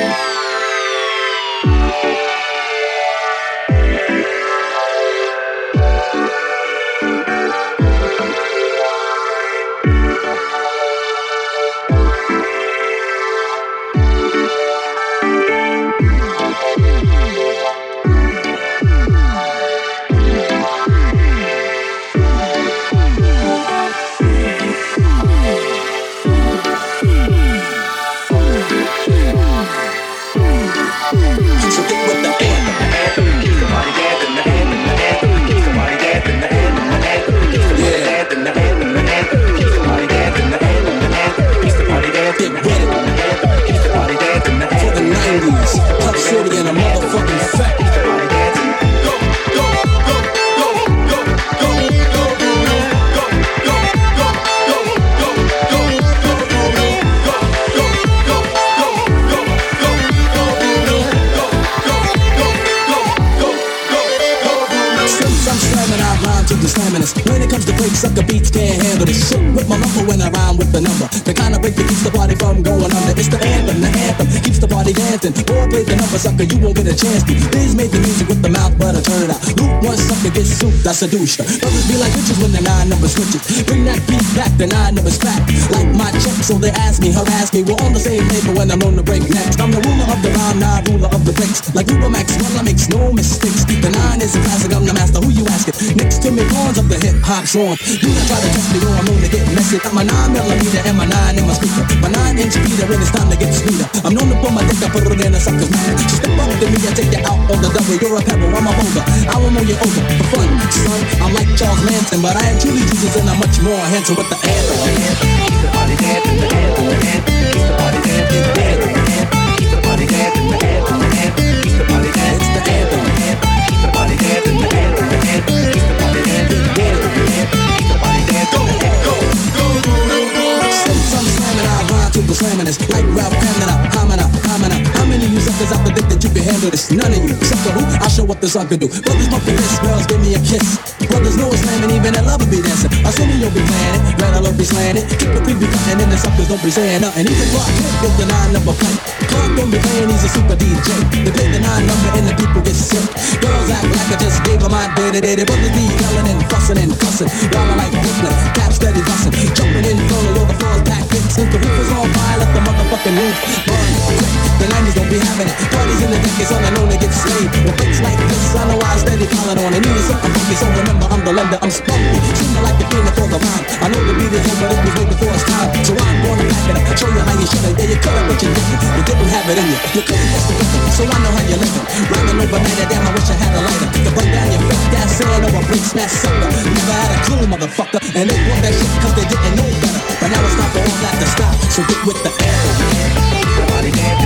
Yeah. A the hip. Do not try to test me, or I'm known to get messy. Got my nine millimeter and my nine in my speaker. My nine inch beater when it's time to get sweeter. I'm known to put my dick, I put it in a sucker's mouth. Step up to me, I take you out on the double. You're a pebble, I'm a boulder. I will know you over for fun, son. I'm like Charles Manson, but I am truly Jesus and I'm much more handsome with the anthem. Party dancing, what the sucker do. Brothers bump the wrist, girls give me a kiss. Brothers know it's slamming, even that love will be dancing. Assuming you'll be playing it, rather love be slanted. Keep the creepy cutting and the suckers don't be saying nothing. Even Kent with the nine number plate. Clark don't be playing, he's a super DJ. They play the nine number and the people get sick. Girls act like I just gave them my day to day. They Brothers be yelling and fussing and cussing. Y'all like Brooklyn, cap steady busting. Jumping in, rolling over floors, back. Since the roof is on fire, let the motherfucking roof burn. The 90s don't be having it. Parties in the I know to get slayed. With things like this, I know I steady calling on it. Needed something funky, so remember I'm the lender, I'm spunky. Seeming like the king for the rhyme. I know the beat is over, it was way before it's time. So I'm gonna back it up, show you how you should have. Yeah, you could have, but you didn't. You didn't have it in you. You couldn't miss the so I know how you're living. Rhyming over matter, damn, I wish I had a lighter. To burn down your fake ass sand over brick smash sucker. Never had a clue, motherfucker. And they want that shit cause they didn't know better. But now it's time for all that to stop. So get with the anthem. Everybody dancing,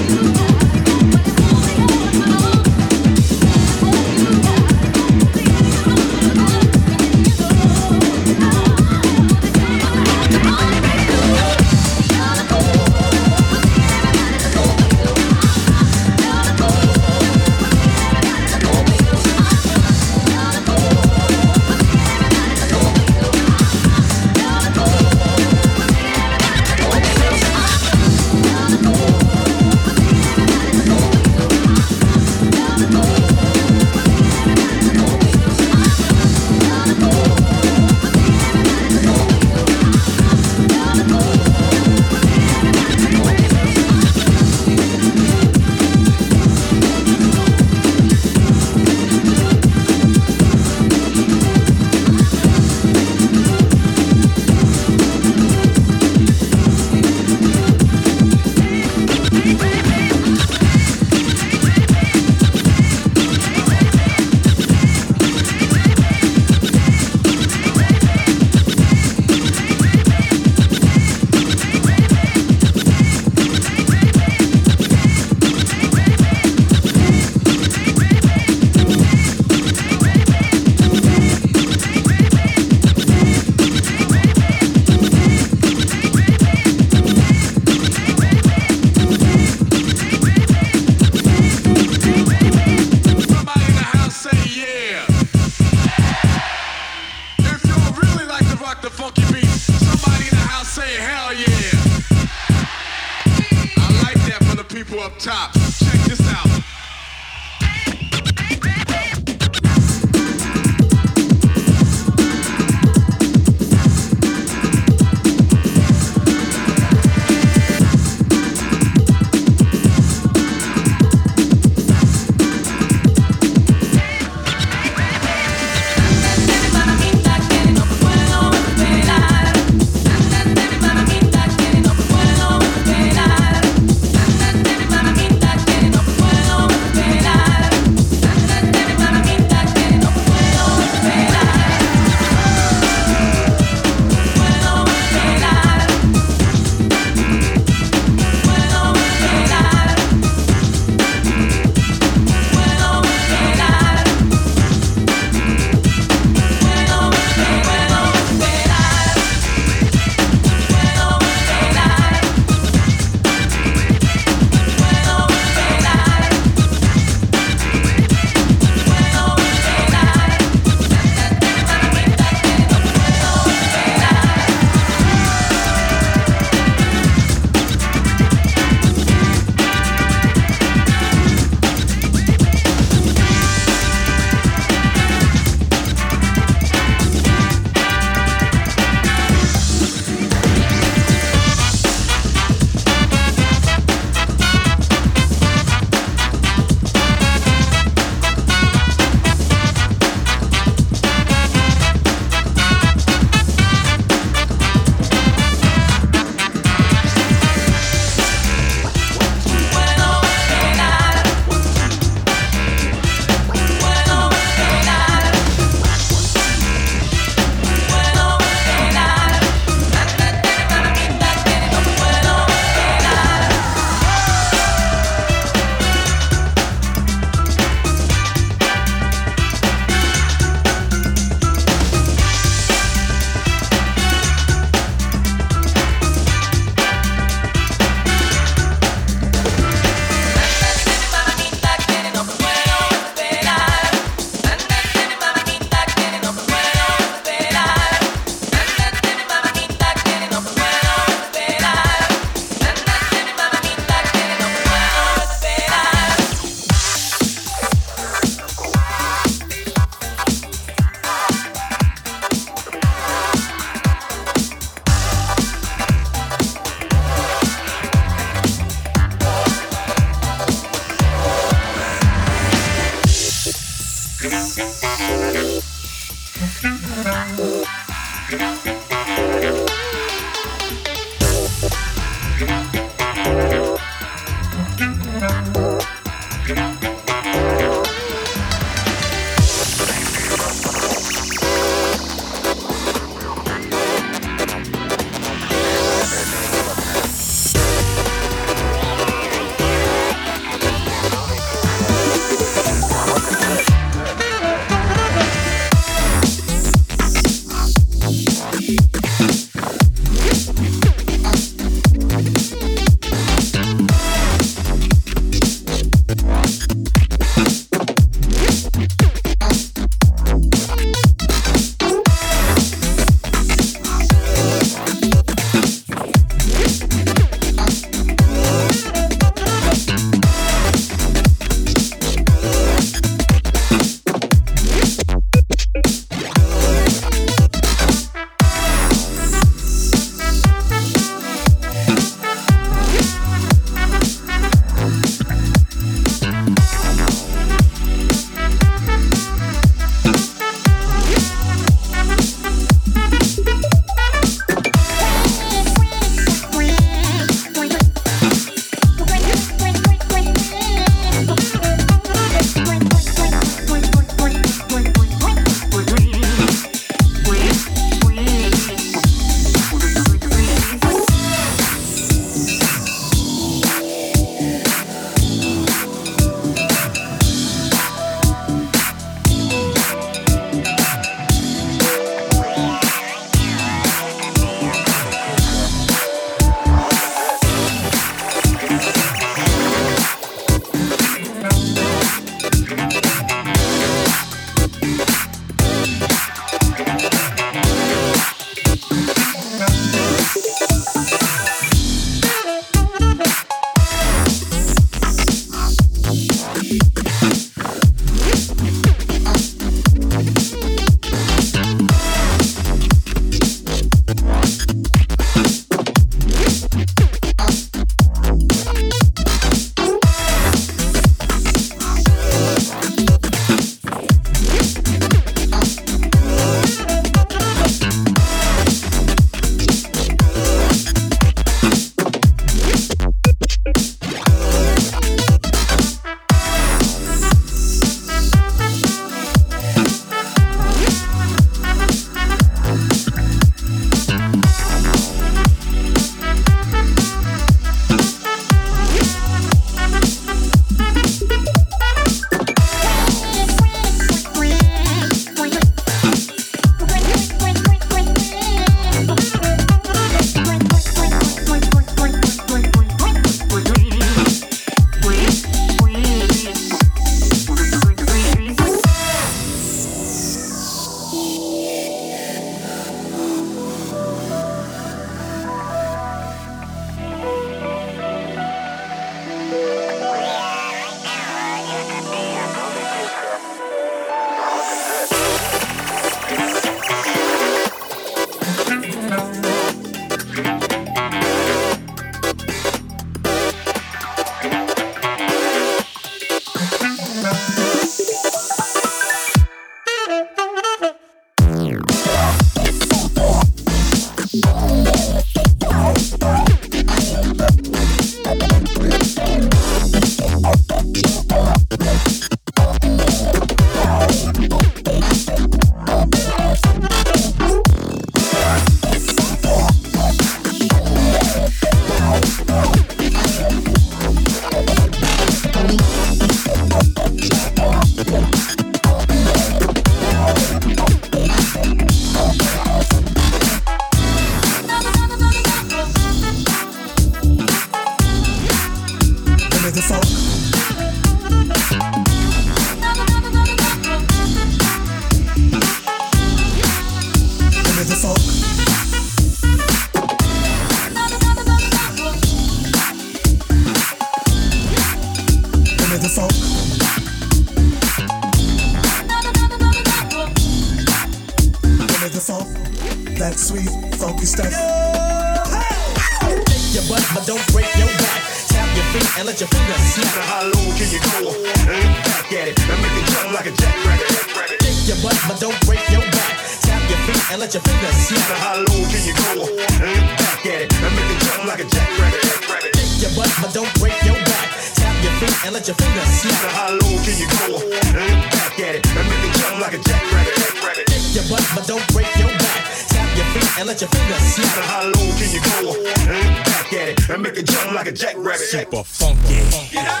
make it jump like a jackrabbit. Super funky. Yeah.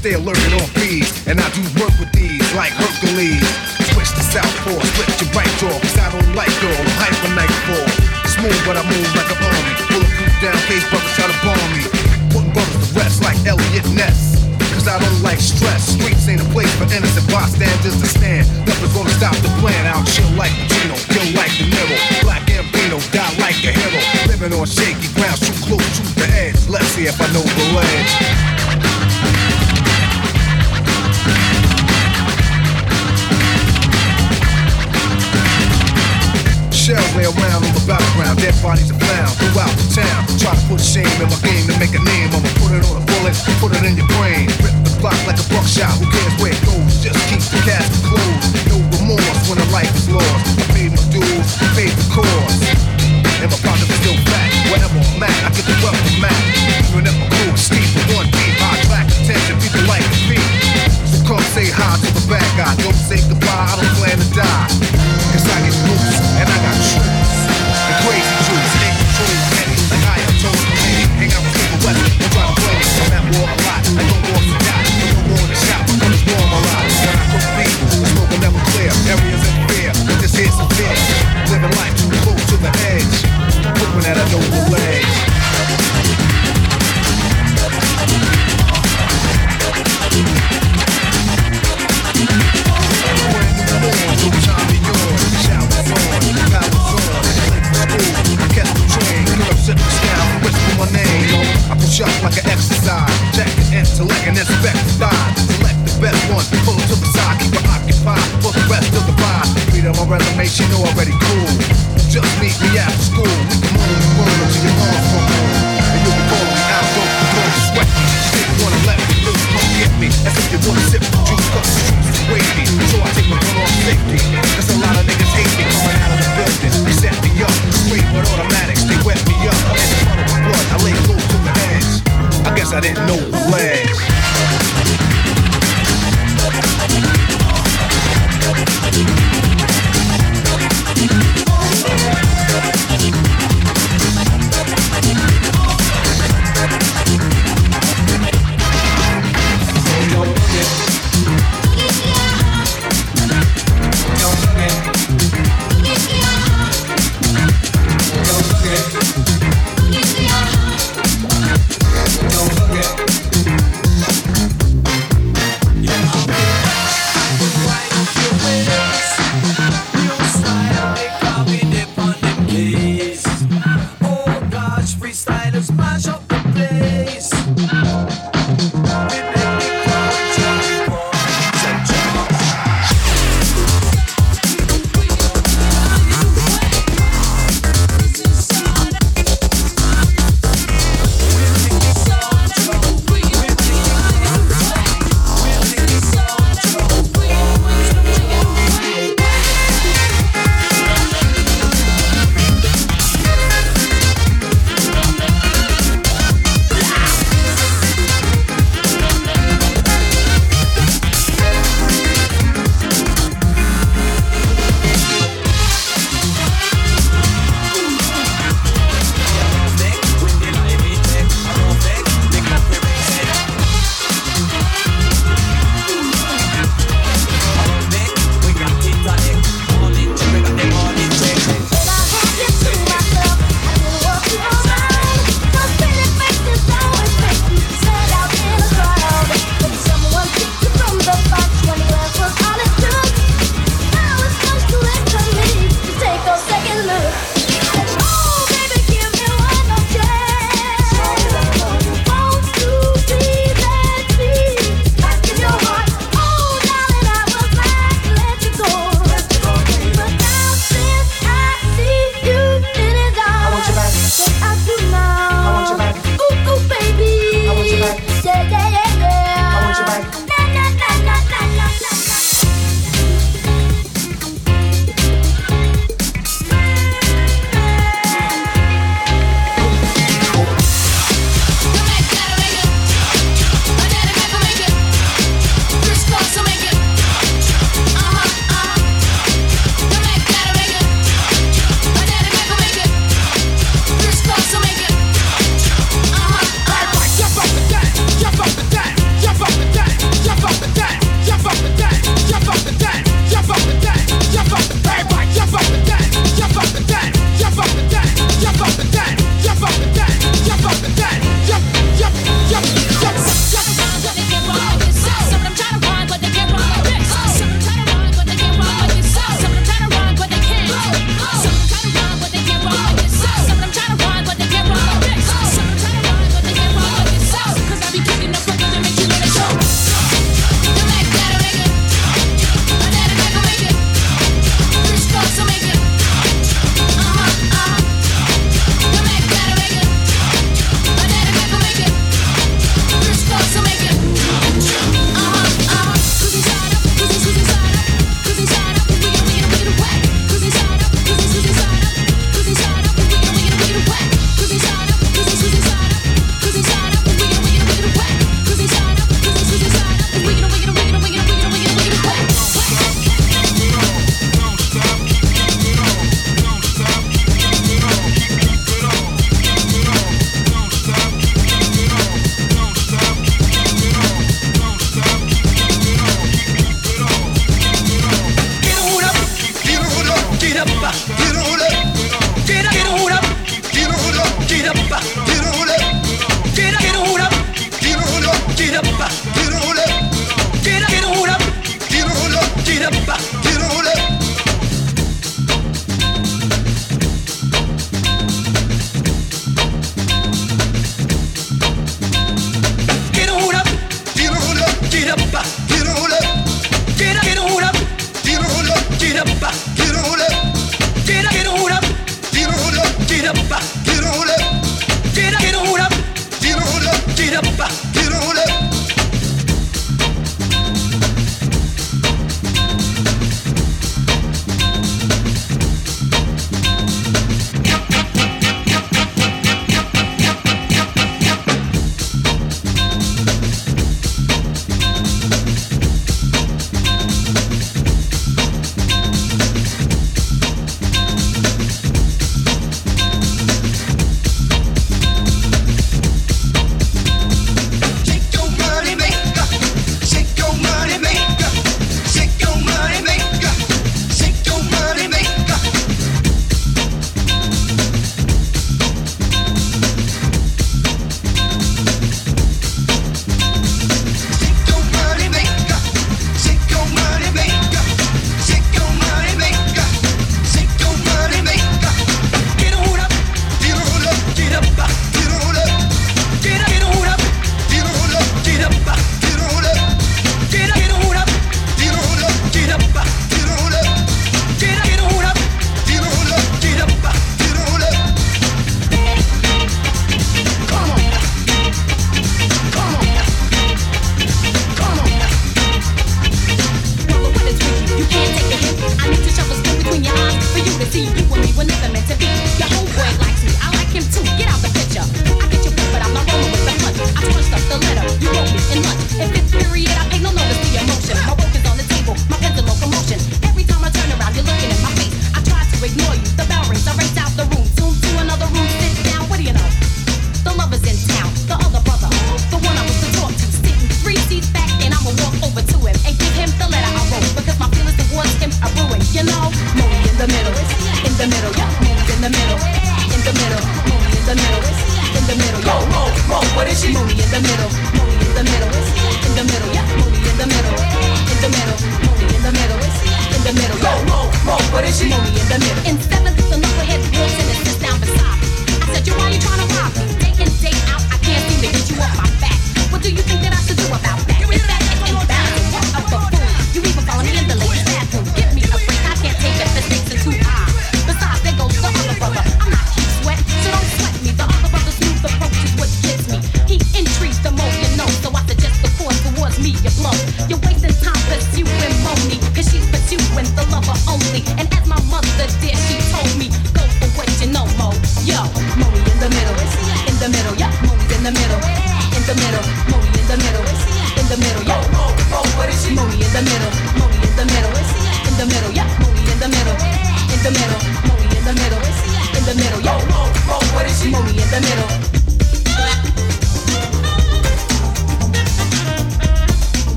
stay alert make a name, I'ma put it on a bullet, put it in your brain. Rip the block like a buckshot. Who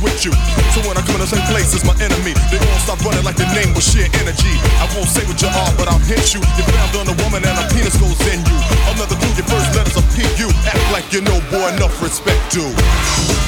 with you. So when I come in the same place as my enemy, they all stop running like the name was sheer energy. I won't say what you are, but I'll hit you. You're bound on a woman and a penis goes in you. Another clue, your first letters are PU. Act like you know, boy, enough respect, dude.